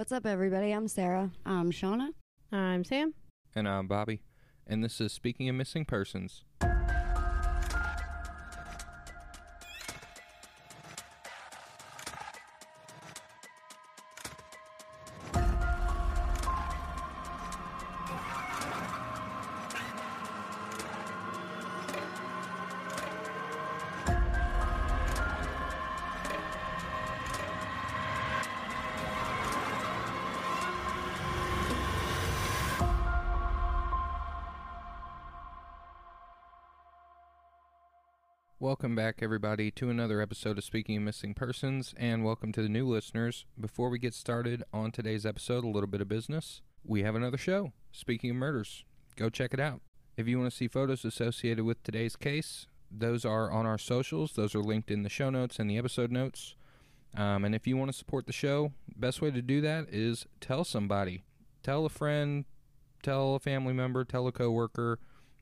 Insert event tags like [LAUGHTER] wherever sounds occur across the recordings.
What's up, everybody? I'm Sara. I'm Shauna. I'm Sam. And I'm Bobby. And this is Speaking of Missing Persons. Welcome back, everybody, to another episode of Speaking of Missing Persons, and welcome to the new listeners. Before we get started on today's episode, a little bit of business. We have another show, Speaking of Murders. Go check it out. If you want to see photos associated with today's case, those are on our socials. Those are linked in the show notes and the episode notes. Um, and if you want to support the show, best way to do that is tell somebody. Tell a friend, tell a family member, tell a coworker.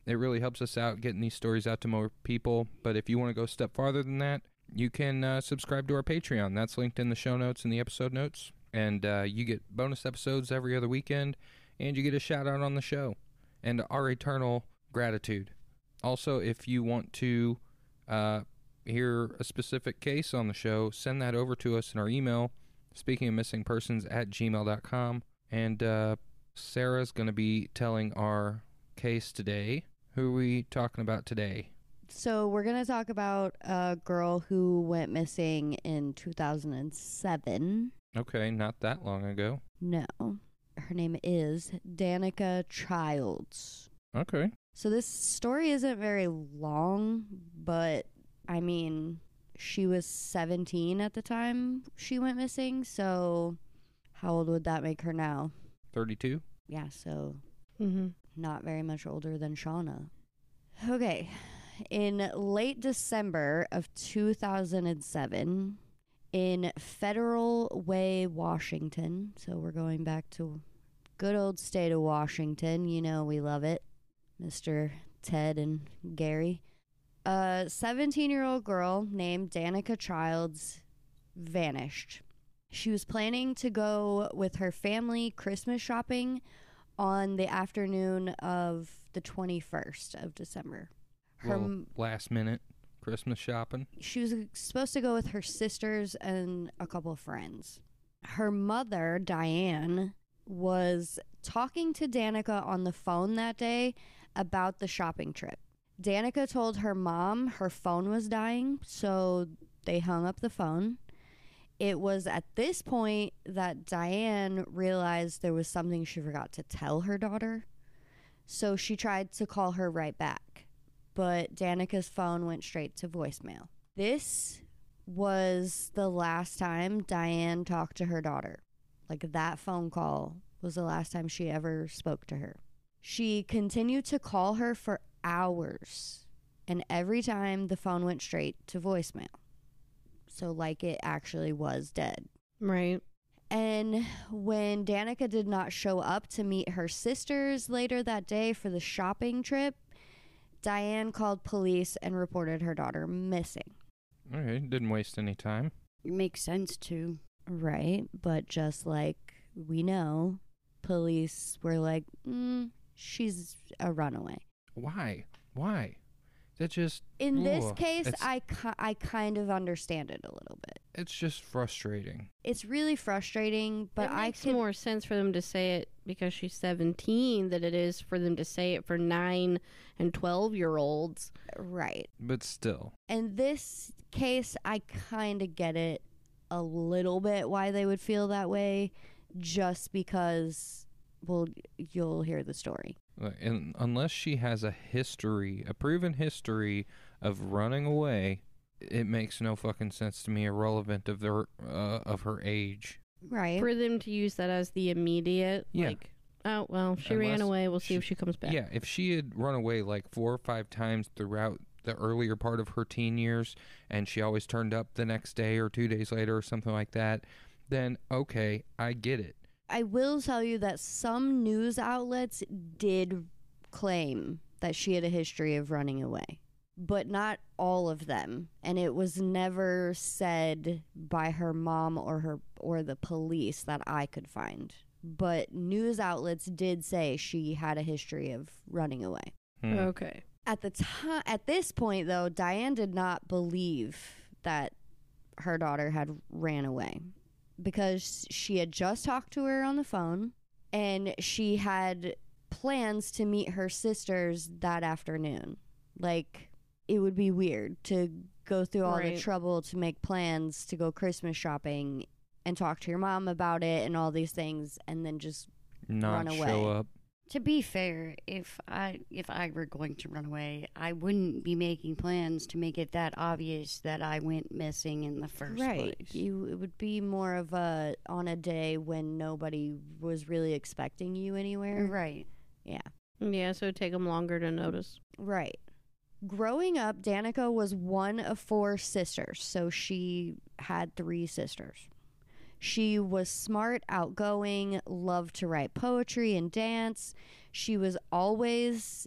It really helps us out getting these stories out to more people. But if you want to go a step farther than that, you can uh, subscribe to our Patreon. That's linked in the show notes and the episode notes. And uh, you get bonus episodes every other weekend, and you get a shout out on the show. And our eternal gratitude. Also, if you want to uh, hear a specific case on the show, send that over to us in our email, speaking of missing persons at gmail.com. And uh, Sara's going to be telling our case today. Who are we talking about today? So, we're going to talk about a girl who went missing in 2007. Okay, not that long ago. No, her name is Danika Childs. Okay. So, this story isn't very long, but I mean, she was 17 at the time she went missing. So, how old would that make her now? 32? Yeah, so Mm-hmm. Not very much older than Shauna. Okay. In late December of 2007, in Federal Way, Washington, so we're going back to good old state of Washington. You know, we love it. Mr. Ted and Gary. A 17 year old girl named Danika Childs vanished. She was planning to go with her family Christmas shopping on the afternoon of the 21st of December. Her, last minute Christmas shopping. she was supposed to go with her sisters and a couple of friends. Her mother, Diane, was talking to Danika on the phone that day about the shopping trip. Danika told her mom her phone was dying, so they hung up the phone. It was at this point that Diane realized there was something she forgot to tell her daughter. So she tried to call her right back, but Danika's phone went straight to voicemail. This was the last time Diane talked to her daughter. Like that phone call was the last time she ever spoke to her. She continued to call her for hours, and every time the phone went straight to voicemail. So, like it actually was dead. Right. And when Danika did not show up to meet her sisters later that day for the shopping trip, Diane called police and reported her daughter missing. Okay, didn't waste any time. It makes sense too. Right. But just like we know, police were like, mm, she's a runaway. Why? Why? That just. In this case, I, ki- I kind of understand it a little bit. It's just frustrating. It's really frustrating, but it I makes could. more sense for them to say it because she's 17 than it is for them to say it for 9 and 12 year olds. Right. But still. In this case, I kind of get it a little bit why they would feel that way, just because, well, you'll hear the story. Like, And unless she has a history, a proven history of running away, it makes no fucking sense to me. Irrelevant of their uh, of her age. Right. For them to use that as the immediate, Yeah. like, oh, well, she ran away. We'll see she- if she comes back. Yeah, if she had run away like four or five times throughout the earlier part of her teen years, and she always turned up the next day or two days later or something like that, then okay, I get it. I will tell you that some news outlets did claim that she had a history of running away. but not all of them. And it was never said by her mom or her or the police that I could find. But news outlets did say she had a history of running away. Hmm. Okay. At the time at this point though, Diane did not believe that her daughter had ran away because she had just talked to her on the phone and she had plans to meet her sisters that afternoon. Like it would be weird to go through all Right. the trouble to make plans to go Christmas shopping and talk to your mom about it and all these things and then just Not run show up. To be fair, if I if I were going to run away, I wouldn't be making plans to make it that obvious that I went missing in the first right. place. You it would be more of a on a day when nobody was really expecting you anywhere. Right. Yeah, Yeah, so it'd take them longer to notice. Right. Growing up, Danika was one of four sisters, so she had three sisters. She was smart, outgoing, loved to write poetry and dance. She was always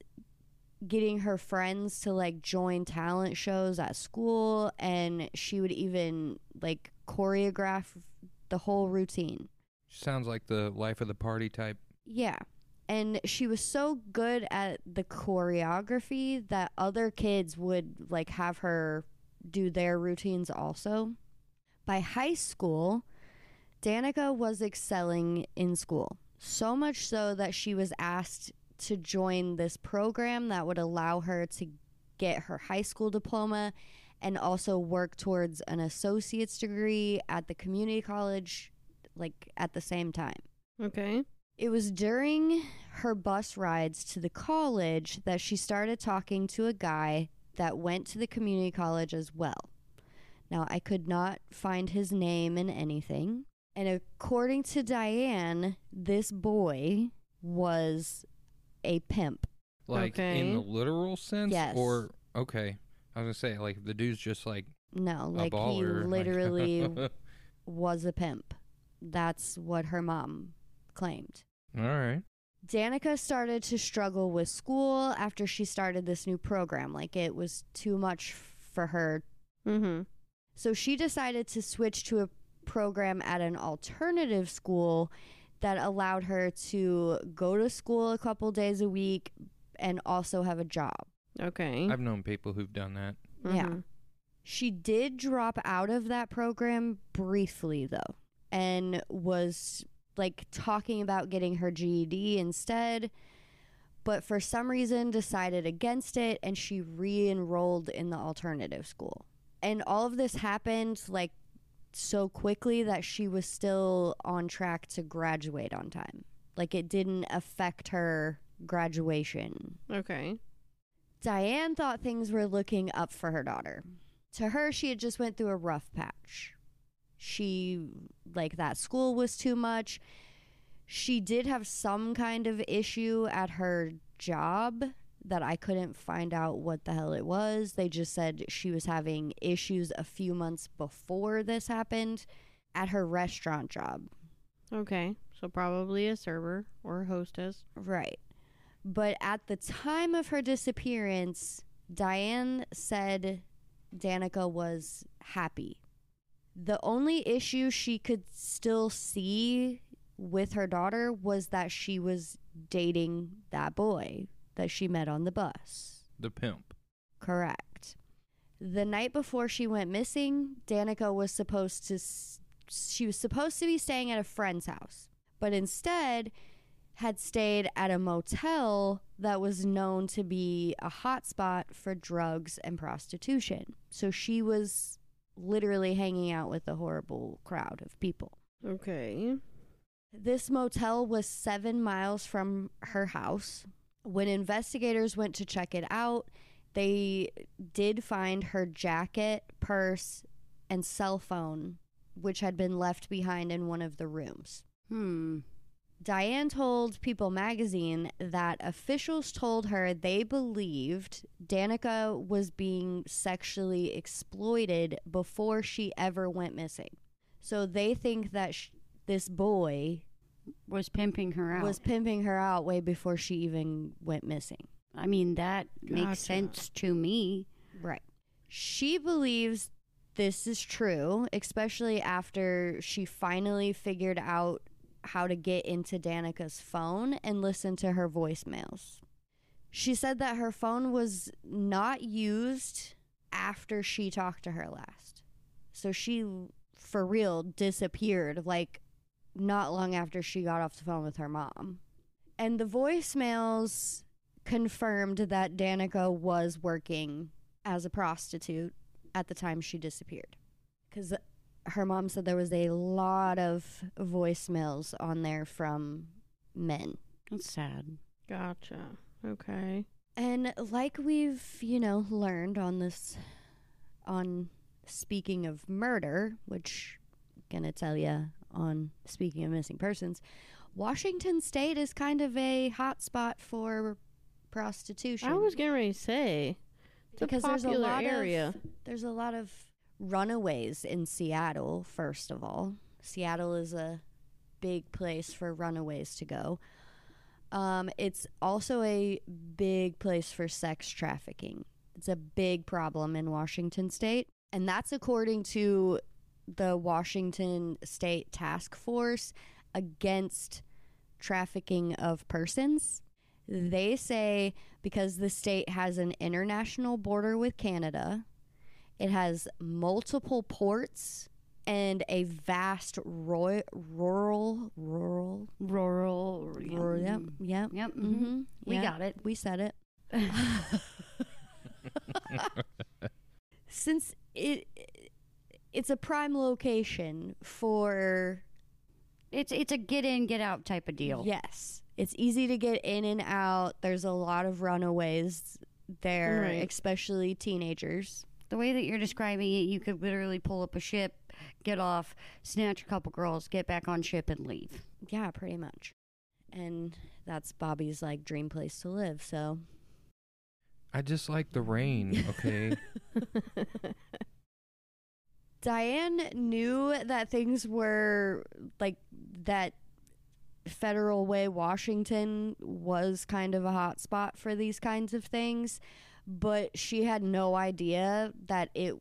getting her friends to like join talent shows at school and she would even like choreograph the whole routine. Sounds like the life of the party type. Yeah. And she was so good at the choreography that other kids would like have her do their routines also. By high school, Danika was excelling in school. So much so that she was asked to join this program that would allow her to get her high school diploma and also work towards an associate's degree at the community college like at the same time. Okay. It was during her bus rides to the college that she started talking to a guy that went to the community college as well. Now, I could not find his name in anything. And according to Diane, this boy was a pimp. Like in the literal sense? Yes. Or, okay. I was going to say, like, the dude's just like No, a like he baller. like- [LAUGHS] literally [LAUGHS] was a pimp. That's what her mom claimed. All right. Danika started to struggle with school after she started this new program. Like it was too much for her. Mm-hmm. So she decided to switch to a program at an alternative school that allowed her to go to school a couple days a week and also have a job. Okay. I've known people who've done that. Yeah. Mhm. She did drop out of that program briefly, though, and was like talking about getting her GED instead, but for some reason decided against it and she re enrolled in the alternative school. And all of this happened like so quickly that she was still on track to graduate on time. Like it didn't affect her graduation Okay. Diane thought things were looking up for her daughter. To her, she had just went through a rough patch. She like that school was too much. She did have some kind of issue at her job that I couldn't find out what the hell it was. They just said she was having issues a few months before this happened at her restaurant job. Okay. So probably a server or a hostess. Right. But at the time of her disappearance, Diane said Danika was happy. The only issue she could still see with her daughter was that she was dating that boy that she met on the bus. The pimp. Correct. The night before she went missing, Danika was supposed to she was supposed to be staying at a friend's house, but instead had stayed at a motel that was known to be a hotspot for drugs and prostitution. So she was literally hanging out with a horrible crowd of people. Okay. This motel was seven miles from her house. When investigators went to check it out, they did find her jacket, purse, and cell phone, which had been left behind in one of the rooms. Hmm. Diane told People magazine that officials told her they believed Danika was being sexually exploited before she ever went missing. So they think that sh- this boy Was pimping her out. was pimping her out way before she even went missing. I mean, that Gotcha. makes sense to me. Right. She believes this is true, especially after she finally figured out how to get into Danika's phone and listen to her voicemails. She said that her phone was not used after she talked to her last. So she, for real, disappeared like not long after she got off the phone with her mom. And the voicemails confirmed that Danika was working as a prostitute at the time she disappeared. Because her mom said there was a lot of voicemails on there from men. That's sad. Gotcha. Okay. And like we've, you know, learned on this, on speaking of murder, which I'm gonna tell you on speaking of missing persons, Washington State is kind of a hot spot for prostitution. I was getting ready to say it's because a there's a lot area. of there's a lot of runaways in Seattle. First of all, Seattle is a big place for runaways to go. Um, it's also a big place for sex trafficking. It's a big problem in Washington State, and that's according to the Washington State Task Force against trafficking of persons. They say because the state has an international border with Canada, it has multiple ports and a vast roi- rural rural Rural. rural yep yep Yep. mhm. mm-hmm. We got it. we said it [LAUGHS] [LAUGHS] since it it's a prime location for It's it's a get in, get out type of deal. Yes. It's easy to get in and out. There's a lot of runaways there, Right. especially teenagers. The way that you're describing it, you could literally pull up a ship, get off, snatch a couple girls, get back on ship, and leave. Yeah, pretty much. And that's Bobby's like dream place to live. So I just like the rain, okay? [LAUGHS] Diane knew that things were like that Federal Way, Washington was kind of a hot spot for these kinds of things, but she had no idea that it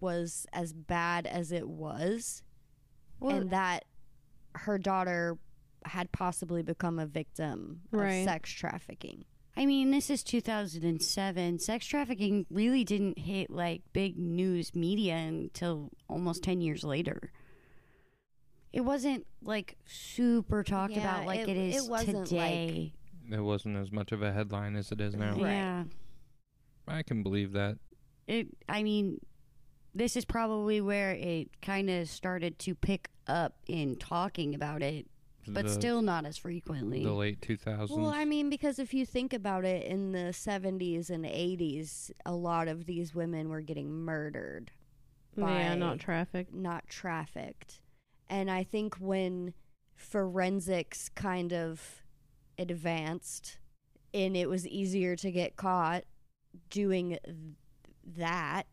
was as bad as it was and that her daughter had possibly become a victim of sex trafficking. I mean, this is 2007. Sex trafficking really didn't hit like big news media until almost 10 years later. It wasn't like super talked Yeah, about like it- it is it wasn't, like- today. it wasn't as much of a headline as it is now. Right. Yeah. I can believe that. It I mean, this is probably where it kind of started to pick up in talking about it, but the, still not as frequently. the late 2000s. Well, I mean, because if you think about it, in the 70s and 80s, a lot of these women were getting murdered, yeah, by- not trafficked. not trafficked. And I think when forensics kind of advanced and it was easier to get caught doing th- that,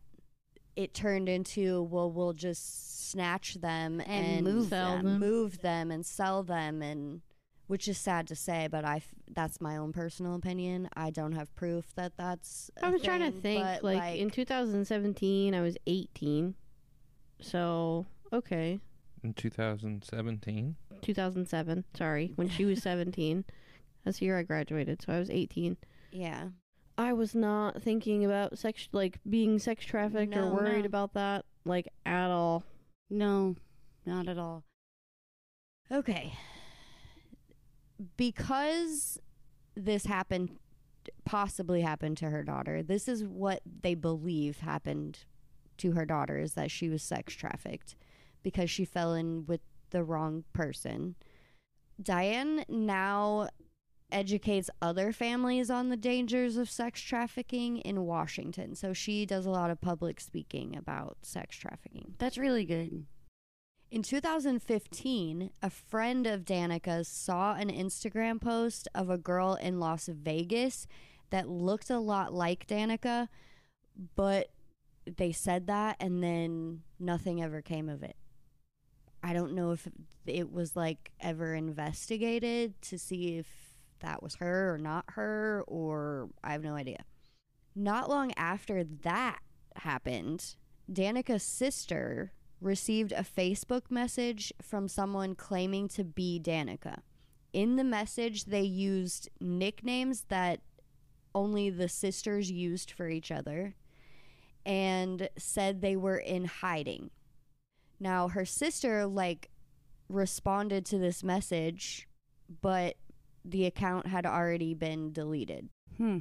it turned into, well, we'll just snatch them And and, move them, them. move them and sell them and which is sad to say, but I f- that's my own personal opinion. I don't have proof that that's. I I was trying to think, but, like, in 2017, I was 18. So, okay. in 2017. 2007, sorry, when she was [LAUGHS] 17. That's the year I graduated, so I was 18. yeah, I was not thinking about sex, like being sex trafficked or worried no. about that, like at all. no, not at all. Okay. Because this happened, possibly happened to her daughter, this is what they believe happened to her daughter is that she was sex trafficked because she fell in with the wrong person. Diane now educates other families on the dangers of sex trafficking in Washington. So she does a lot of public speaking about sex trafficking. That's really good. In 2015, a friend of Danika's saw an Instagram post of a girl in Las Vegas that looked a lot like Danika, but they said that and then nothing ever came of it. I don't know if it was like ever investigated to see if that was her or not her, or I have no idea. Not long after that, happened, Danika's sister received a Facebook message from someone claiming to be Danika. In the message, they used nicknames that only the sisters used for each other and said they were in hiding. Now, her sister, like, responded to this message, but the account had already been deleted. Hmm.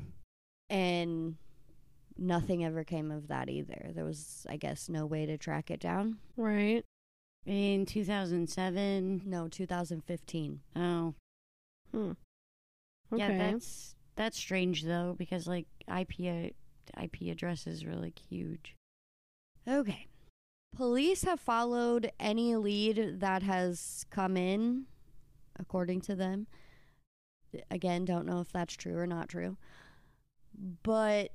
And nothing ever came of that either. There was, I guess, no way to track it down. Right. In 2007. No, 2015. Oh. Hmm. Okay. Yeah, that's that's strange though because like IP IP addresses are like huge. Okay. Police have followed any lead that has come in, according to them. Again, don't know if that's true or not true. But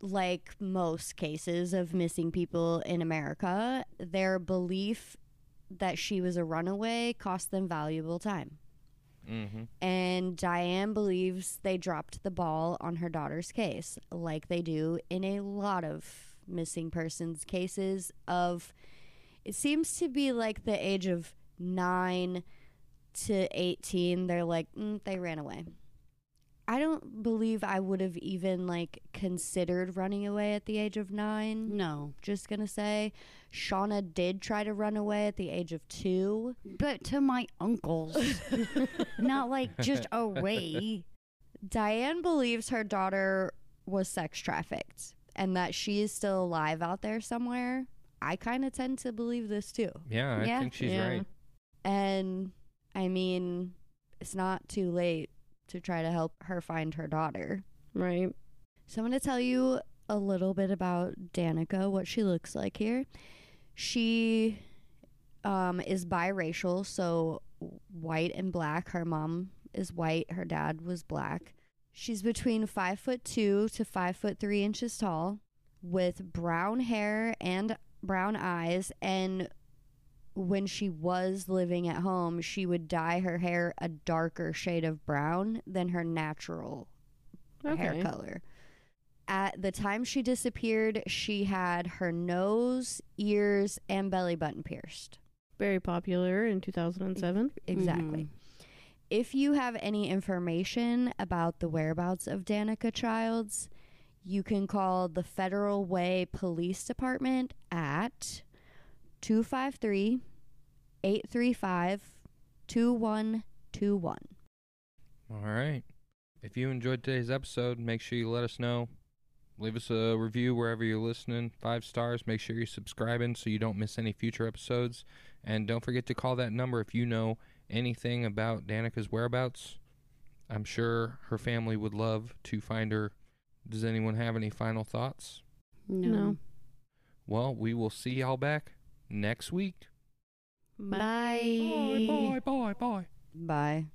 like most cases of missing people in America, their belief that she was a runaway cost them valuable time. Mm-hmm. And Diane believes they dropped the ball on her daughter's case, like they do in a lot of missing persons cases of it seems to be like the age of 9 to 18 they're like mm, they ran away. I don't believe I would have even like considered running away at the age of 9 No, just gonna say shauna did try to run away at the age of two but to my uncles, [LAUGHS] not like just away. Diane believes her daughter was sex trafficked and that she is still alive out there somewhere. I kind of tend to believe this too. Yeah, I Yeah, think she's yeah. right. And I mean, it's not too late to try to help her find her daughter. Right. So I'm going to tell you a little bit about Danika, what she looks like here. She um, is biracial, so white and black. Her mom is white, her dad was black. She's between five foot two to five foot three inches tall, with brown hair and brown eyes. And when she was living at home, she would dye her hair a darker shade of brown than her natural hair color. At the time she disappeared, she had her nose, ears, and belly button pierced. Very popular in 2007. Exactly. Mhm. If you have any information about the whereabouts of Danika Childs, you can call the Federal Way Police Department at 253 835 2121. All right. If you enjoyed today's episode, make sure you let us know. Leave us a review wherever you're listening. Five stars. Make sure you're subscribing so you don't miss any future episodes. And don't forget to call that number if you know anything about Danika's whereabouts. I'm sure her family would love to find her. Does anyone have any final thoughts? No. No. Well, we will see y'all back next week. Bye. bye, bye, bye. Bye.